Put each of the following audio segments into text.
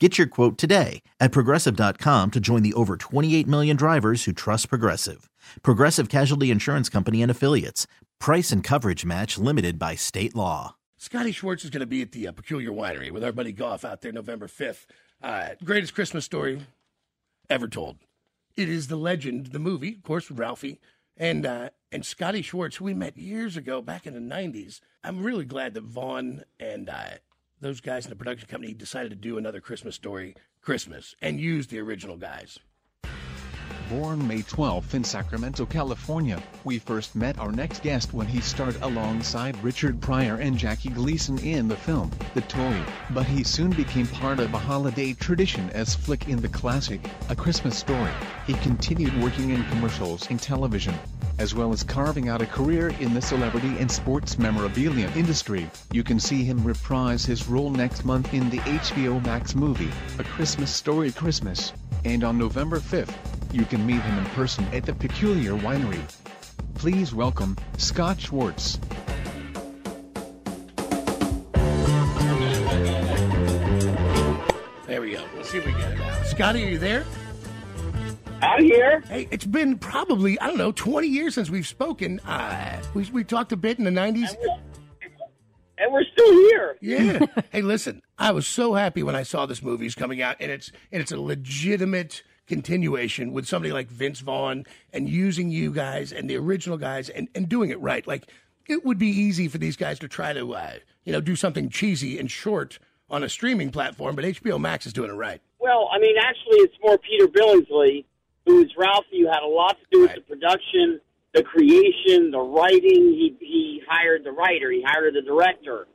Get your quote today at progressive.com to join the over 28 million drivers who trust Progressive. Progressive Casualty Insurance Company and Affiliates. Price and coverage match limited by state law. Scotty Schwartz is going to be at the uh, Peculiar Winery with our buddy Goff out there November 5th. Uh, greatest Christmas story ever told. It is the legend, the movie, of course, with Ralphie and uh, and Scotty Schwartz, who we met years ago back in the 90s. I'm really glad that Vaughn and uh, those guys in the production company decided to do another Christmas story, Christmas, and use the original guys. Born May 12th in Sacramento, California, we first met our next guest when he starred alongside Richard Pryor and Jackie Gleason in the film, The Toy, but he soon became part of a holiday tradition as Flick in the classic, A Christmas Story. He continued working in commercials and television, as well as carving out a career in the celebrity and sports memorabilia industry. You can see him reprise his role next month in the HBO Max movie, A Christmas Story Christmas, and on November 5th, you can meet him in person at the Peculiar Winery. Please welcome Scott Schwartz. There we go. Let's see if we get it out. Scotty, are you there? I'm here. Hey, it's been probably, I don't know, 20 years since we've spoken. Uh, we, we talked a bit in the 90s. And we're still here. Yeah. hey, listen, I was so happy when I saw this movie's coming out, and it's and it's a legitimate continuation with somebody like Vince Vaughn and using you guys and the original guys and, and doing it right. Like it would be easy for these guys to try to uh, you know do something cheesy and short on a streaming platform, but HBO Max is doing it right. Well, I mean, actually, it's more Peter Billingsley, who's Ralphie, who had a lot to do with Right. the production, the creation, the writing. He he hired the writer, he hired the director,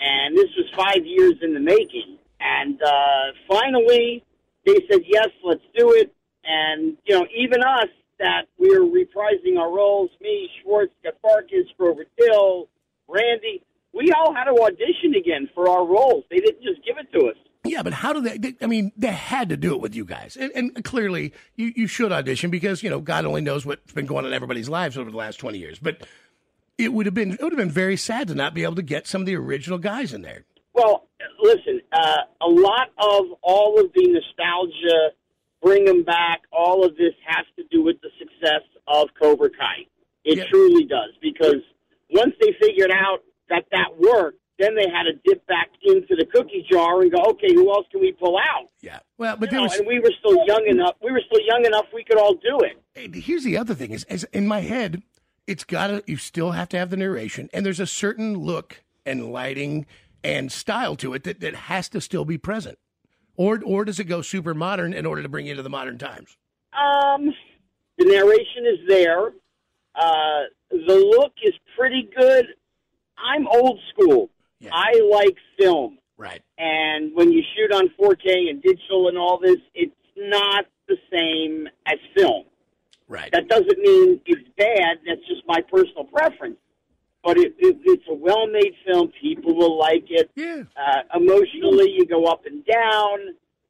and this was five years in the making. And uh, finally, they said yes, let's do it. And you know, even us that we were reprising our roles, me, Schwartz, Farkus, Grover Dill, Randy, we all had to audition again for our roles. They didn't just give it to us. Yeah, but how do they, they? I mean, they had to do it with you guys, and, and clearly you, you should audition because you know God only knows what's been going on in everybody's lives over the last twenty years. But it would have been it would have been very sad to not be able to get some of the original guys in there. Well, listen, uh, a lot of all of the nostalgia, bring them back, all of this has to do with the success of Cobra Kai. It truly does, because once they figured out that that worked, then they had to dip back into the cookie jar and go, okay, who else can we pull out? Yeah, well, but You there know, was and we were still young enough. We were still young enough. We could all do it. And here's the other thing is, is in my head it's gotta you still have to have the narration and there's a certain look and lighting and style to it that, that has to still be present or or does it go super modern in order to bring you to the modern times Um, the narration is there. Uh, the look is pretty good. I'm old school. Yeah. I like film. right And when you shoot on 4K and digital and all this, it's not the same as film. right That doesn't mean it's bad. That's just my personal preference. But it, it, it's a well-made film. People will like it. yeah Uh, emotionally, you go up and down.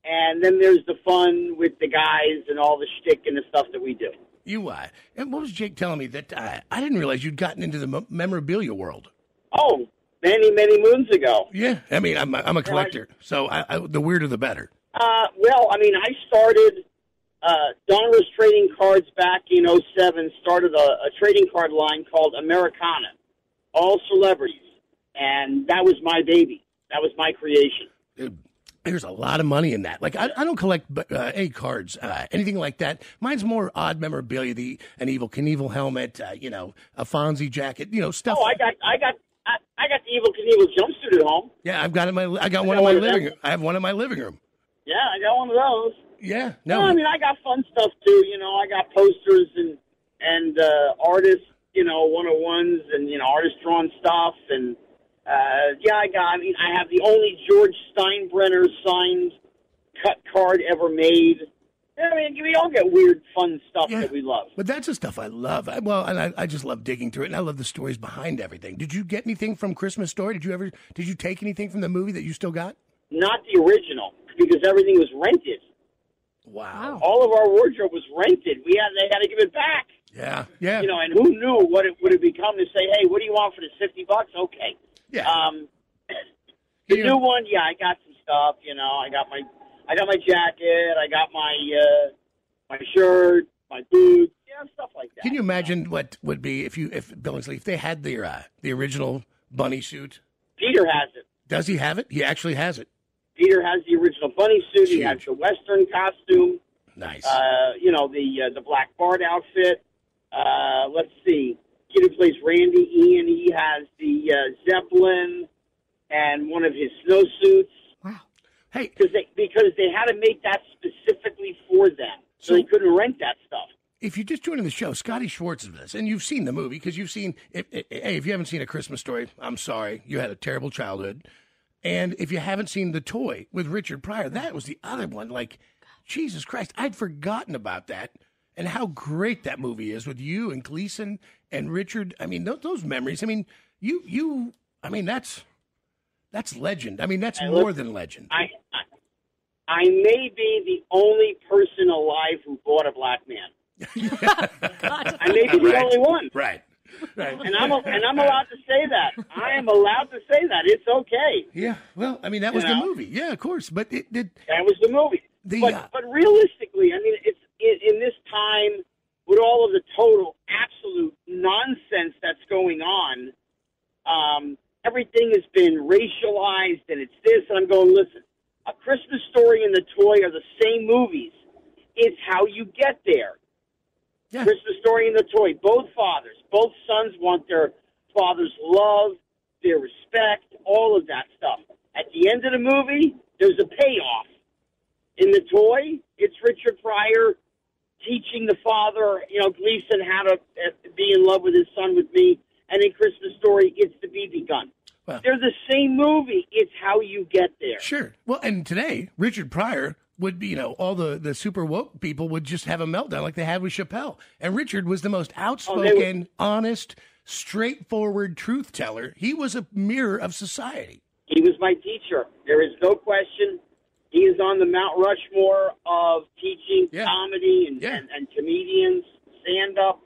And then there's the fun with the guys and all the shtick and the stuff that we do. you uh and what was jake telling me that uh, i didn't realize you'd gotten into the mo- memorabilia world Oh, many, many moons ago. yeah i mean i'm, a- I'm a collector so I, I, the weirder the better Uh, well, I mean, I started uh, Donruss Trading Cards back in '07. Started a, a trading card line called Americana, all celebrities, and that was my baby. That was my creation. Dude, there's a lot of money in that. Like I, I don't collect uh, A cards, uh, anything like that. Mine's more odd memorabilia, the an Evel Knievel helmet, uh, you know, a Fonzie jacket, you know, stuff. Oh, I got, I got, I, I got the Evel Knievel jumpsuit at home. Yeah, I've got it in my, I got one in my living room. I have one in my living room. Yeah, I got one of those. Yeah, no, I mean, I got fun stuff too. You know, I got posters and and uh, artists, you know, one on ones and you know, artist drawn stuff and uh, yeah, I got. I mean, I have the only George Steinbrenner signed cut card ever made. I mean, we all get weird, fun stuff yeah, that we love. But that's the stuff I love. I, well, and I, I just love digging through it, and I love the stories behind everything. Did you get anything from Christmas Story? Did you ever? Did you take anything from the movie that you still got? Not the original, because everything was rented. Wow! All of our wardrobe was rented. We had they had to give it back. Yeah, yeah. You know, and who knew what it would have become to say, "Hey, what do you want for the fifty bucks?" Okay. Yeah. Um, the new one, yeah, I got some stuff. You know, I got my, I got my jacket, I got my, uh, my shirt, my boots, yeah, stuff like that. Can you imagine what would be if you, if Billingsley, if they had the uh, the original bunny suit? Peter has it. Does he have it? He actually has it. Peter has the original bunny suit. Huge. He has the western costume. Nice. Uh, you know the uh, the black Bart outfit. Uh, let's see kid who plays Randy Ian, he has the uh, Zeppelin and one of his snowsuits. Hey, because they because they had to make that specifically for them, so, so they couldn't rent that stuff. If you're just joining the show, Scotty Schwartz is this, and you've seen the movie because you've seen. If, if, hey, if you haven't seen A Christmas Story, I'm sorry, you had a terrible childhood. And if you haven't seen The Toy with Richard Pryor, that was the other one. Like, Jesus Christ, I'd forgotten about that and how great that movie is with you and Gleason and Richard. I mean, those, those memories. I mean, you you. I mean, that's that's legend. I mean, that's more look, than legend. I, I I may be the only person alive who bought a black man. I may be the right. only one. Right. Right. And I'm and I'm allowed to say that. I am allowed to say that. It's okay. Yeah. Well, I mean, that was you the know? movie. Yeah, of course. But it did. That was the movie. The, but, uh, but realistically, I mean, it's in, in this time with all of the total absolute nonsense that's going on. Um, everything has been racialized, and it's this. And I'm going, listen, a Christmas story and the toy are the same movies. It's how you get there. Yeah. Christmas story and the toy. Both fathers, both sons want their father's love, their respect, all of that stuff. At the end of the movie, there's a payoff. In the toy, it's Richard Pryor teaching the father, you know, Gleason how to uh, be in love with his son with me. And in Christmas Story, it's the BB gun. Well, They're the same movie. It's how you get there. Sure. Well, and today, Richard Pryor would be, you know, all the, the super woke people would just have a meltdown like they had with Chappelle. And Richard was the most outspoken, oh, honest, straightforward truth teller. He was a mirror of society. He was my teacher. There is no question. He is on the Mount Rushmore of teaching yeah. comedy and, yeah. and, and comedians, stand up.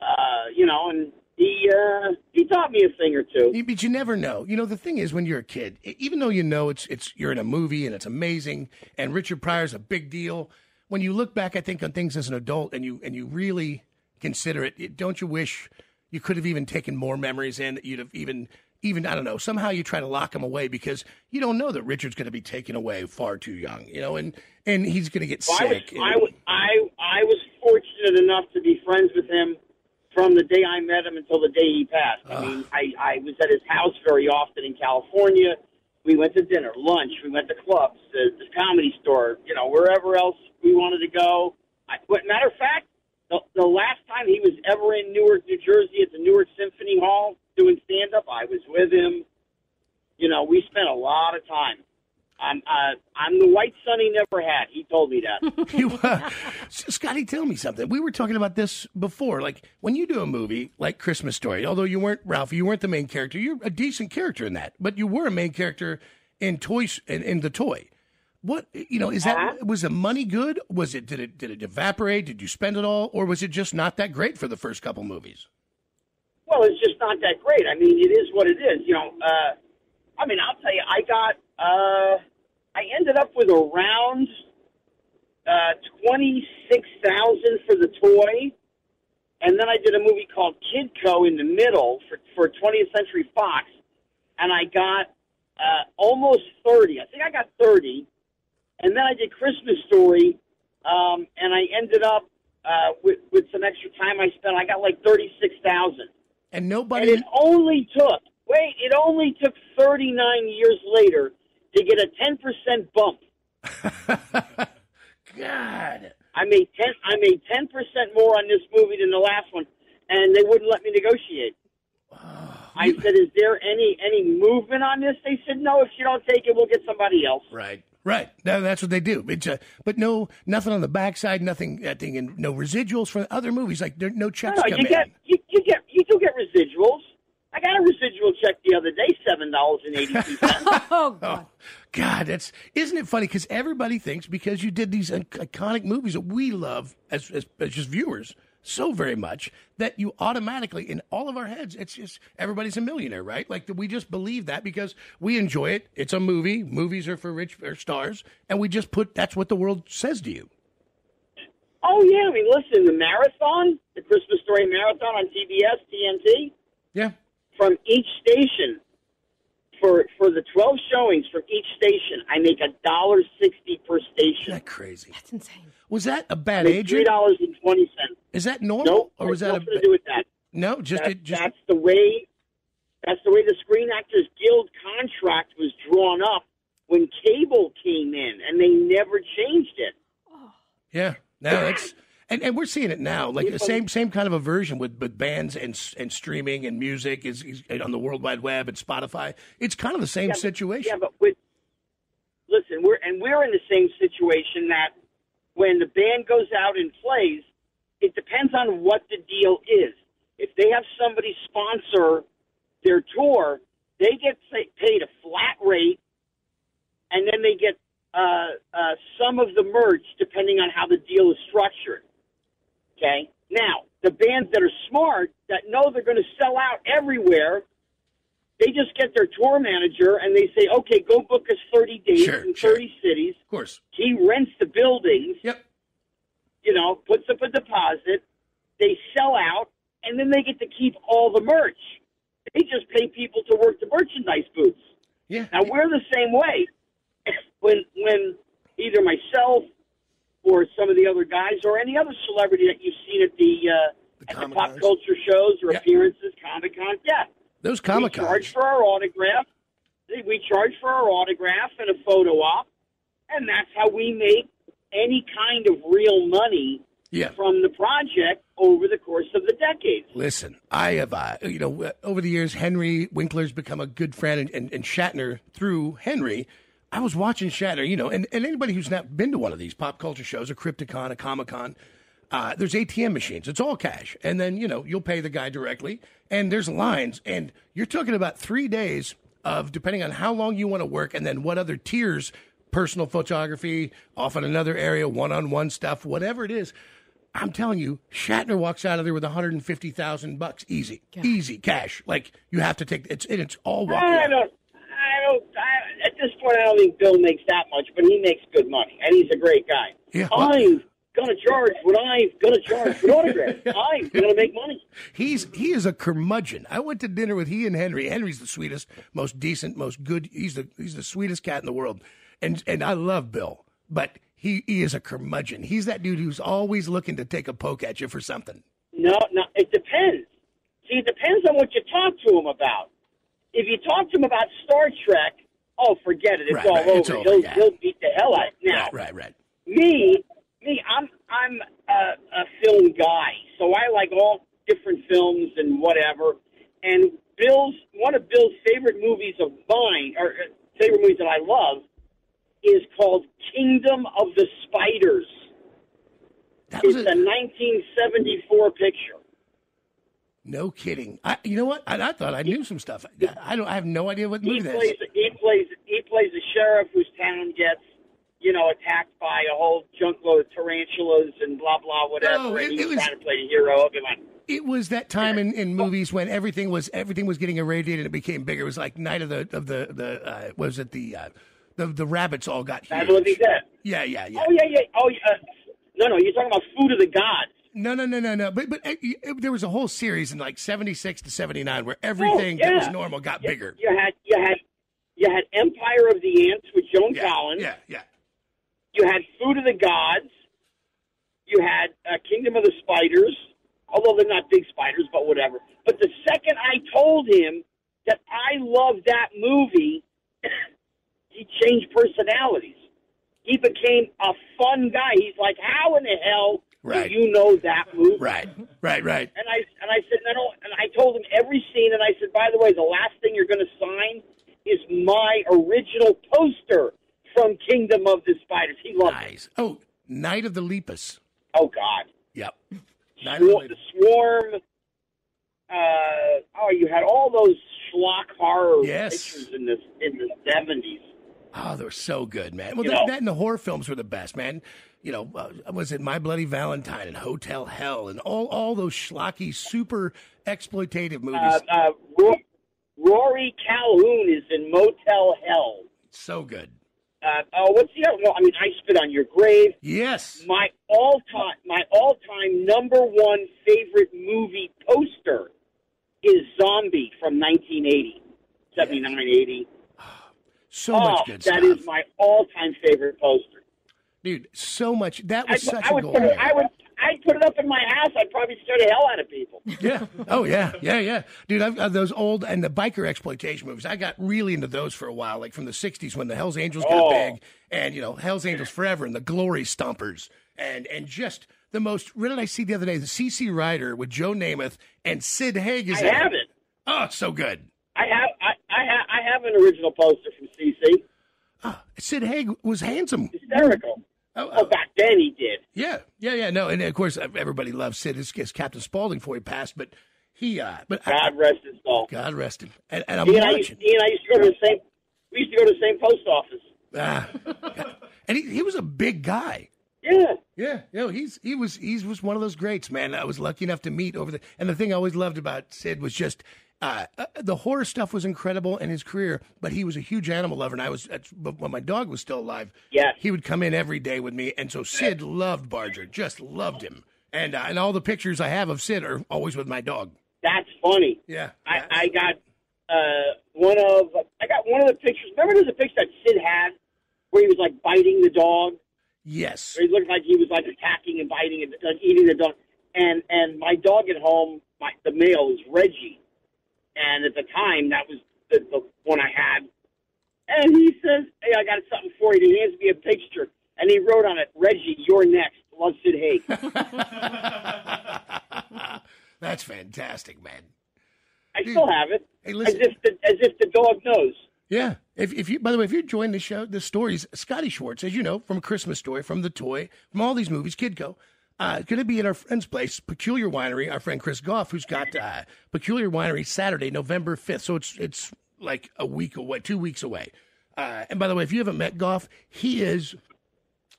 Uh, you know, and he uh, he taught me a thing or two. But you never know. You know, the thing is, when you're a kid, even though you know it's it's you're in a movie and it's amazing, and Richard Pryor's a big deal. When you look back, I think on things as an adult, and you and you really consider it, don't you wish you could have even taken more memories in? That you'd have even even I don't know somehow you try to lock him away because you don't know that Richard's going to be taken away far too young, you know, and and he's going to get well, sick. I was, I, I I was fortunate enough to be friends with him from the day I met him until the day he passed. I ah. mean, I I was at his house very often in California. We went to dinner, lunch. We went to clubs, the, the comedy store, you know, wherever else we wanted to go. I, but matter of fact, the, the last time he was ever in Newark, New Jersey, at the Newark Symphony Hall, doing stand up. I was with him. You know, we spent a lot of time. I'm uh, I'm the white son he never had. He told me that. you, uh, Scotty, tell me something. We were talking about this before. Like when you do a movie like Christmas Story, although you weren't Ralph, you weren't the main character. You're a decent character in that, but you were a main character in toys in, in the toy. What you know is that uh-huh. was the money good? Was it did it did it evaporate? Did you spend it all, or was it just not that great for the first couple movies? Well, it's just not that great. I mean, it is what it is. You know, uh, I mean, I'll tell you, I got, uh, I ended up with around uh, twenty six thousand for the toy, and then I did a movie called Kidco in the middle for for 20th Century Fox, and I got uh, almost 30. I think I got 30. And then I did Christmas Story, um, and I ended up uh, with, with some extra time I spent. I got like 36,000. And And nobody. it only took, wait, it only took 39 years later to get a 10% bump. God. I made 10 I made 10% more on this movie than the last one and they wouldn't let me negotiate. I said, "Is there any any movement on this?" They said, "No. If you don't take it, we'll get somebody else." Right. Right. No, that's what they do. It's uh, but no, nothing on the backside, nothing, I think, and no residuals from other movies. Like there, no No, checks no, come you in. get you, you get you do get residuals. I got a residual check the other day, seven dollars and eighty two cents. Oh, God. Oh, God, that's isn't it funny? Because everybody thinks because you did these iconic movies that we love as, as as just viewers so very much that you automatically in all of our heads it's just everybody's a millionaire, right? Like we just believe that because we enjoy it. It's a movie. Movies are for rich or stars, and we just put that's what the world says to you. oh yeah, I mean, listen, the marathon, the Christmas Story marathon on TBS, TNT, Yeah. From each station for for the twelve showings from each station, I make a dollar sixty per Isn't station. that crazy? That's insane. Was that a bad Make Three dollars and twenty. Is that normal, Nope, or was that a nothing to do with that. no? Just That, it just that's the way. That's the way the Screen Actors Guild contract was drawn up when cable came in, and they never changed it. Yeah, no, it's and, and we're seeing it now. Like the same same kind of a version with, with bands and and streaming and music is, is on the World Wide Web and Spotify. It's kind of the same Yeah, but- situation. Yeah, but with listen, we're and we're in the same situation that when the band goes out and plays, it depends on what the deal is. If they have somebody sponsor their tour, they get paid a flat rate, and then they get uh, uh, some of the merch depending on how the deal is structured. Okay. Now, the bands that are smart that know they're going to sell out everywhere, they just get their tour manager and they say, "Okay, go book us 30 days Sure, in sure. 30 cities." Of course. He rents the buildings, Yep. you know, puts up a deposit. They sell out, and then they get to keep all the merch. They just pay people to work the merchandise booths. Yeah. Now we're the same way. When when either myself or some of the other guys or any other celebrity that you've seen at the uh, The at the pop culture shows or Yeah. appearances, Comic Con, yeah, Those Comic we charge for our autograph. We charge for our autograph and a photo op, and that's how we make any kind of real money Yeah. from the project over the course of the decades. Listen, I have, uh, you know, uh, over the years, Henry Winkler's become a good friend, and, and, and Shatner through Henry. I was watching Shatner, you know, and, and anybody who's not been to one of these pop culture shows, a Crypticon, a Comic Con, uh, there's ATM machines. It's all cash. And then, you know, you'll pay the guy directly, and there's lines. And you're talking about three days of, depending on how long you want to work, and then what other tiers personal photography, off in another area, one on one stuff, whatever it is. I'm telling you, Shatner walks out of there with 150,000 bucks, easy, easy cash. Like you have to take it's and it's all walking. I out. don't. I don't. I, at this point, I don't think Bill makes that much, but he makes good money, and he's a great guy. Yeah, well- I'm gonna charge what I'm gonna charge for autograph. I'm gonna make money. He's he is a curmudgeon. I went to dinner with he and Henry. Henry's the sweetest, most decent, most good. He's the he's the sweetest cat in the world, and and I love Bill, but he he is a curmudgeon. He's that dude who's always looking to take a poke at you for something. No, no, it depends. See, it depends on what you talk to him about. If you talk to him about Star Trek, oh, forget it. It's Right, all right, over. it's over, he'll, yeah. he'll beat the hell out. Now, Right, right, right. me, me, I'm I'm a, a film guy, so I like all different films and whatever. And Bill's one of Bill's favorite movies of mine, or uh, favorite movies that I love, is called Kingdom of the Spiders. That was It's a, a 1974 picture. no kidding. I, you know what? I, I thought I knew some stuff. I, I don't. I have no idea what movie that is. He plays he plays a sheriff whose town gets you know attacked by a whole junkload of tarantulas and blah blah whatever. No, it- and he's it was- trying to play the hero of it. Like, It was that time in, in movies when everything was everything was getting irradiated. It became bigger. It was like Night of the of the the uh, was it the uh, the the rabbits all got Night of the. Dead. Yeah, yeah, yeah. Oh yeah, yeah. Oh yeah. Uh, no, no. You're talking about Food of the Gods. No, no, no, no, no. But but uh, it, there was a whole series in like seventy six to seventy nine where everything Oh, yeah. that was normal got bigger. You had you had You had Empire of the Ants with Joan Yeah, Collins. yeah, yeah. You had Food of the Gods. You had uh, Kingdom of the Spiders, although they're not big spiders, but whatever. But the second I told him that I loved that movie, he changed personalities. He became a fun guy. He's like, "How in the hell Right. do you know that movie?" Right, right, right. And I and I said, no, no, and I told him every scene, and I said, by the way, the last thing you're going to sign is my original poster from Kingdom of the Spiders. He loved it. Oh, Night of the Lepus. Oh God, Yep. Night of the the Swarm. Uh, oh, you had all those schlock horror Yes. pictures in the in the seventies. Oh, they were so good, man. Well, that, that and the horror films were the best, man. You know, uh, was it My Bloody Valentine and Hotel Hell and all all those schlocky, super exploitative movies? Uh, uh, Rory Calhoun is in Motel Hell. so good. Uh, oh, what's the other? Well, I mean, I spit on your grave. Yes. my all time my all time number one favorite movie poster is Zombie from 1980, 79, 80. So Oh, much good that stuff. That is my all time favorite poster. Dude, so much. That I, was such I a would goal. put I would I'd put it up in my house. I'd probably scare the hell out of people. Yeah. Oh yeah. Yeah. Yeah. Dude, I've got those old and the biker exploitation movies. I got really into those for a while, like from the '60s when the Hell's Angels got Oh. big, and you know Hell's Angels Forever and the Glory Stompers, and and just the most. What did I see the other day? The CC Rider with Joe Namath and Sid Haig is I in have it. Oh, so good. I have I I, ha- I have an original poster from CC. Ah, Sid Haig was handsome. Hysterical. Oh, Oh, back then he did. Yeah, yeah, yeah. No, and of course everybody loves Sid. It's, it's Captain Spaulding before he passed, but he, uh, but I- God rest his soul. God rest him. And, and I'm He and, I used, watching. he and I used to go to the same. We used to go to the same post office. Ah. and he, he was a big guy. Yeah. Yeah, you know, he's he was he was one of those greats, man. I was lucky enough to meet over the. And the thing I always loved about Sid was just uh, uh, the horror stuff was incredible in his career, but he was a huge animal lover, and I was when my dog was still alive. Yes. he would come in every day with me, and so Sid loved Barger, just loved him, and uh, and all the pictures I have of Sid are always with my dog. That's funny. Yeah, I, I got uh, one of I got one of the pictures. Remember, there's a picture that Sid had where he was like biting the dog. yes, Where he looked like he was like attacking and biting and like, eating the dog. And and my dog at home, my the male is Reggie, and at the time that was the, the one I had. And he says, "Hey, I got something for you." He hands me a picture, and he wrote on it, "Reggie, you're next." Love Sid Haig. that's fantastic, man. I still have it. Hey, as if the, as if the dog knows. Yeah. If, if you, by the way, if you join the show, the stories, Scotty Schwartz, as you know, from A Christmas Story, from The Toy, from all these movies, Kidco, uh, going to be at our friend's place, Peculiar Winery. Our friend Chris Goff, who's got uh, Peculiar Winery Saturday, November fifth. So it's it's like a week away, two weeks away. Uh, and by the way, if you haven't met Goff, he is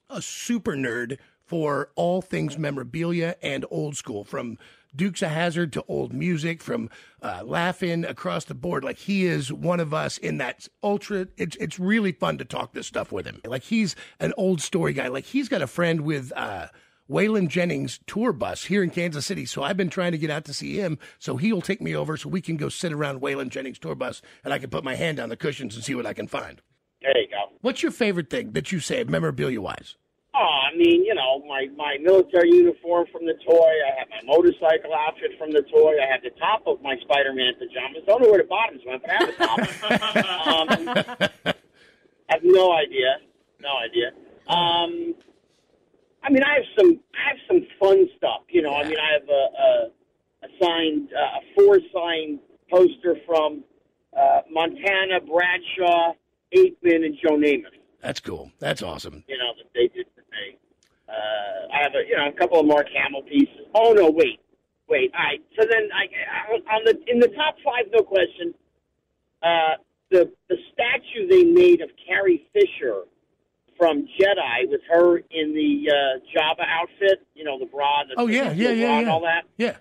a super nerd for all things memorabilia and old school, from Dukes of Hazzard to old music, from uh, laughing across the board. Like he is one of us in that ultra. It's it's really fun to talk this stuff with him. Like he's an old story guy. Like he's got a friend with. Uh, Waylon Jennings tour bus here in Kansas City. So I've been trying to get out to see him. So he'll take me over so we can go sit around Waylon Jennings tour bus and I can put my hand on the cushions and see what I can find. There you go. What's your favorite thing that you saved memorabilia wise? Oh, I mean, you know, my, my military uniform from the toy. I have my motorcycle outfit from the toy. I have the top of my Spider-Man pajamas. I don't know where the bottoms went, but I have the top. um, I have no idea. No idea. Um, mean, I have some. I have some fun stuff. You know, I mean, I have a, a, a signed, uh, a four signed poster from uh, Montana, Bradshaw, Aikman, and Joe Namath That's cool. That's awesome. you know, that they did for me. Uh, I have a, you know, a couple of Mark Hamill pieces. Oh no, wait, wait. All right. So then, I, I on the in the top five, no question. Uh, the the statue they made of Carrie Fisher from Jedi with her in the uh, Jabba outfit, you know, the bra, the Oh yeah, yeah, bra yeah, yeah. all that. Yeah.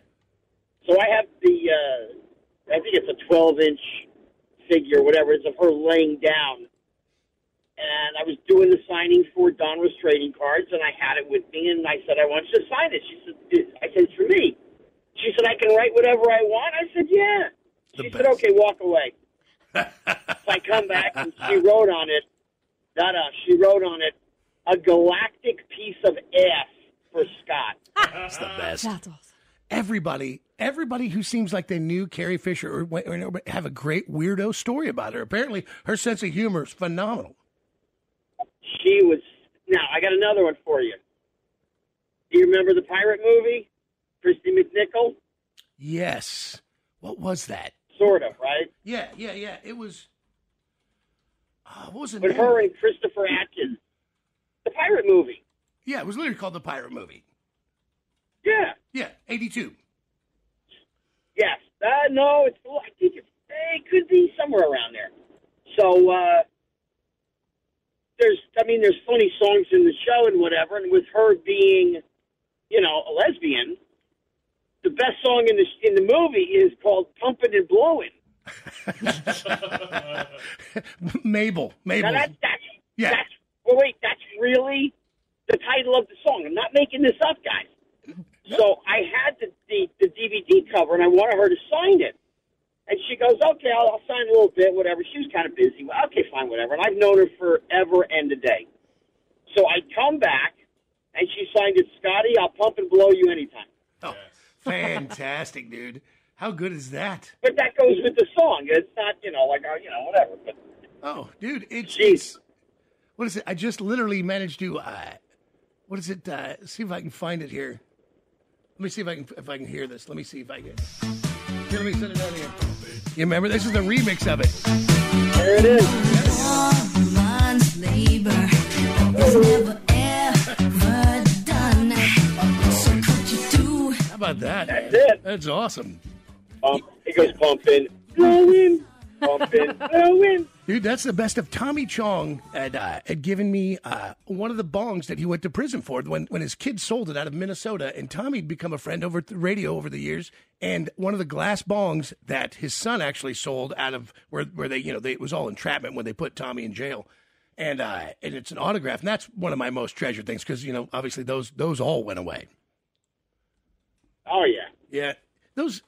So I have the, uh, I think it's a 12 inch figure, whatever it is, of her laying down. And I was doing the signing for Donruss trading cards, and I had it with me, and I said, I want you to sign it. She said, I said, it's for me. She said, I can write whatever I want. I said, yeah. The She best. said, okay, walk away. so I come back and she wrote on it. That uh, she wrote on it a galactic piece of ass for Scott. It's the best. That's awesome. Everybody, everybody who seems like they knew Carrie Fisher or, or have a great weirdo story about her. Apparently, her sense of humor is phenomenal. She was. Now I got another one for you. Do you remember the pirate movie, Kristy McNichol? Yes. What was that? Sort of, right? Yeah, yeah, yeah. It was. Uh, what was it? With her and Christopher Atkins, the pirate movie. Yeah, it was literally called the Pirate Movie. Yeah. Yeah, eighty-two. Yes. Uh, no, it's. I think it's. It could be somewhere around there. So uh, there's. I mean, there's funny songs in the show and whatever, and with her being, you know, a lesbian, the best song in the in the movie is called "Pumpin' and Blowin'." Mabel, Mabel. Now that, that's Yeah. that's. Well, wait, that's really the title of the song. I'm not making this up, guys. So I had the, the the DVD cover, and I wanted her to sign it. And she goes, "Okay, I'll, I'll sign a little bit, whatever." She was kind of busy. Well, okay, fine, whatever. And I've known her forever and a day. So I come back, and she signed it, Scotty. I'll pump and blow you anytime. Oh, fantastic, dude. How good is that? But that goes with the song. It's not, you know, like, uh, you know, whatever. But Oh, dude, it's, Jeez. it's what is it? I just literally managed to uh, what is it? Uh, see if I can find it here. Let me see if I can if I can hear this. Let me see if I can. Here, let me set it down here. You remember this is the remix of it. there it is. Woman's labor is never ever done. So could you do? How about that? That's it. That's awesome, Um, it goes pumping, blowing, pumping, blowing. dude. That's the best of Tommy Chong had uh, had given me uh, one of the bongs that he went to prison for when when his kid sold it out of Minnesota, and Tommy'd become a friend over the radio over the years. And one of the glass bongs that his son actually sold out of where where they you know they, it was all entrapment when they put Tommy in jail. And uh, and it's an autograph, and that's one of my most treasured things because you know obviously those those all went away. Oh yeah. Yeah, those.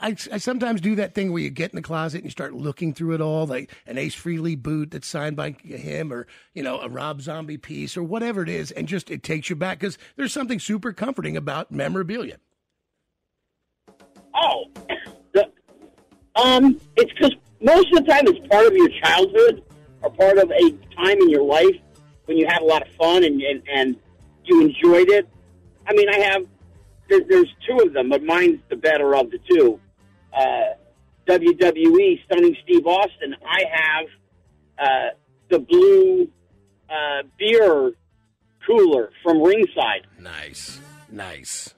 I, I sometimes do that thing where you get in the closet and you start looking through it all, like an Ace Frehley boot that's signed by him, or you know a Rob Zombie piece, or whatever it is, and just it takes you back because there's something super comforting about memorabilia. Oh, um, it's because most of the time it's part of your childhood or part of a time in your life when you had a lot of fun and and, and you enjoyed it. I mean, I have there, there's two of them, but mine's the better of the two. Uh, WWE Stunning Steve Austin. I have uh, the blue uh, beer cooler from ringside. Nice, nice.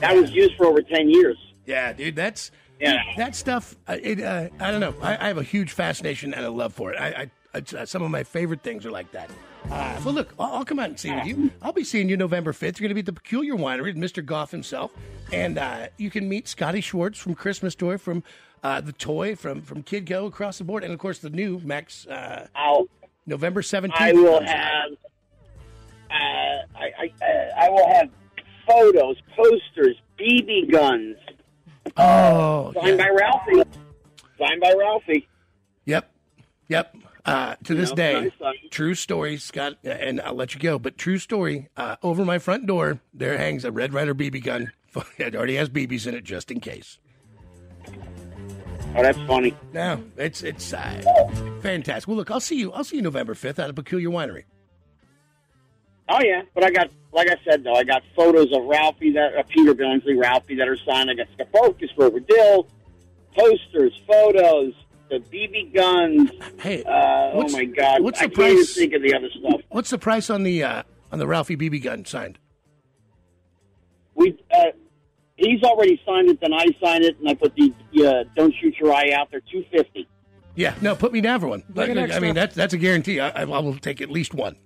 That was used for over ten years. Yeah, dude, that's Yeah. that stuff. uh, It, uh, I don't know. I, I have a huge fascination and a love for it. I, I it's, uh, some of my favorite things are like that. Uh, well, look, I'll, I'll come out and see with you. I'll be seeing you November fifth. You're going to be at the Peculiar Winery, Mr. Goff himself, and uh, you can meet Scotty Schwartz from Christmas Toy, from uh, the Toy, from from Kidco across the board, and of course the new Max uh, November seventeenth. I will have. Uh, I, I, uh, I will have photos, posters, BB guns Oh, signed yeah. by Ralphie. Signed by Ralphie. Yep, yep. Uh, to this know, day, nice, uh, true story, Scott, and I'll let you go. But true story, uh, over my front door, there hangs a Red Ryder BB gun. It already has BBs in it, just in case. Oh, that's funny. No, it's it's uh, fantastic. Well, look, I'll see you. I'll see you November fifth at a Peculiar Winery. Oh yeah, but I got, like I said though, I got photos of Ralphie that uh, Peter Billingsley, Ralphie that are signed. I got Farkus, Robert Dill, posters, photos, the BB guns. Hey, Uh, oh what's- my God, what's I the can't even price? think of the other stuff. What's the price on the uh, on the Ralphie BB gun signed? We uh, he's already signed it, then I signed it, and I put the uh, "Don't shoot your eye out" there, two fifty. Yeah, no, put me down for one. Like, I mean, that's that's a guarantee. I, I will take at least one.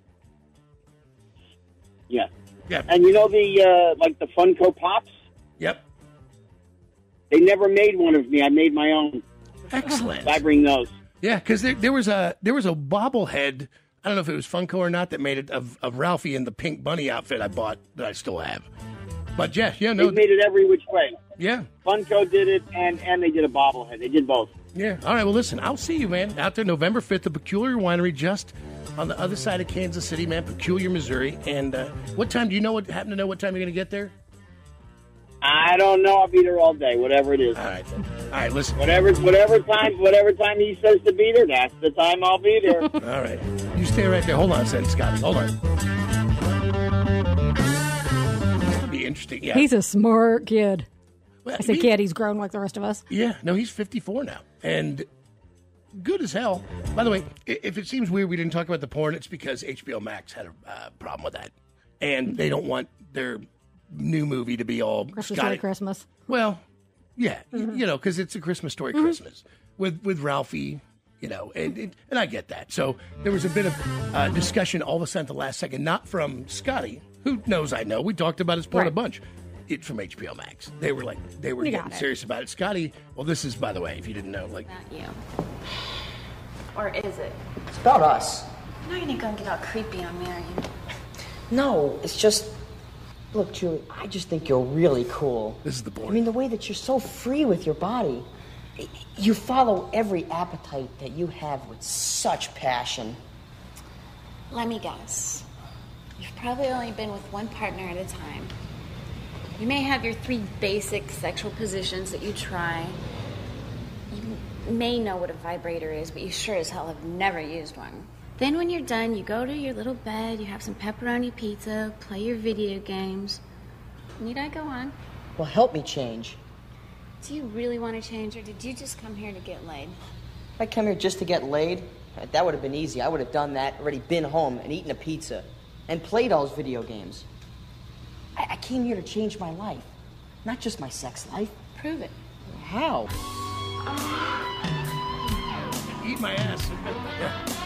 Yeah, Yeah. and you know the uh, like the Funko Pops. Yep. They never made one of me. I made my own. Excellent. I bring those. Yeah, because there, there was a there was a bobblehead. I don't know if it was Funko or not that made it of, of Ralphie in the pink bunny outfit I bought that I still have. But yeah, yeah, They no, made it every which way. yeah, Funko did it, and and they did a bobblehead. They did both. Yeah. All right. Well, listen, I'll see you, man, out there November 5th, the Peculiar Winery, just on the other side of Kansas City, man, Peculiar, Missouri. And uh, what time do you know what, happen to know what time you're going to get there? I don't know. I'll be there all day, whatever it is. All right. Then. All right. Listen. Whatever, whatever time, whatever time he says to be there, that's the time I'll be there. All right. You stay right there. Hold on a second, Scotty. Hold on. It'll be interesting. Yeah. He's a smart kid. Well, I say he- kid, he's grown like the rest of us. Yeah, no, he's 54 now. And good as hell. By the way, if it seems weird we didn't talk about the porn, it's because HBO Max had a uh, problem with that. And they don't want their new movie to be all Christmas Scotty- Christmas. Well, yeah, y- you know, because it's a Christmas story, Christmas with with Ralphie, you know, and and and I get that. So there was a bit of uh, discussion all of a sudden at the last second, not from Scotty, who knows I know. We talked about his porn a bunch. It from HBO Max. They were like they were You getting serious about it. Scotty, well, this is by the way, if you didn't know, like Not you. Or is it? It's about us. You're not gonna go and get all creepy on me, are you? No, it's just. Look, Julie, I just think you're really cool. this is the porn. I mean, the way that you're so free with your body. You follow every appetite that you have with such passion. Let me guess. You've probably only been with one partner at a time. You may have your three basic sexual positions that you try. You may know what a vibrator is, but you sure as hell have never used one. Then, when you're done, you go to your little bed, you have some pepperoni pizza, play your video games. Need I go on? Well, help me change. Do you really want to change, or did you just come here to get laid? I come here just to get laid, that would have been easy. I would have done that, already been home and eaten a pizza, and played all those video games. I, I came here to change my life, not just my sex life. Prove it. How? Eat my ass.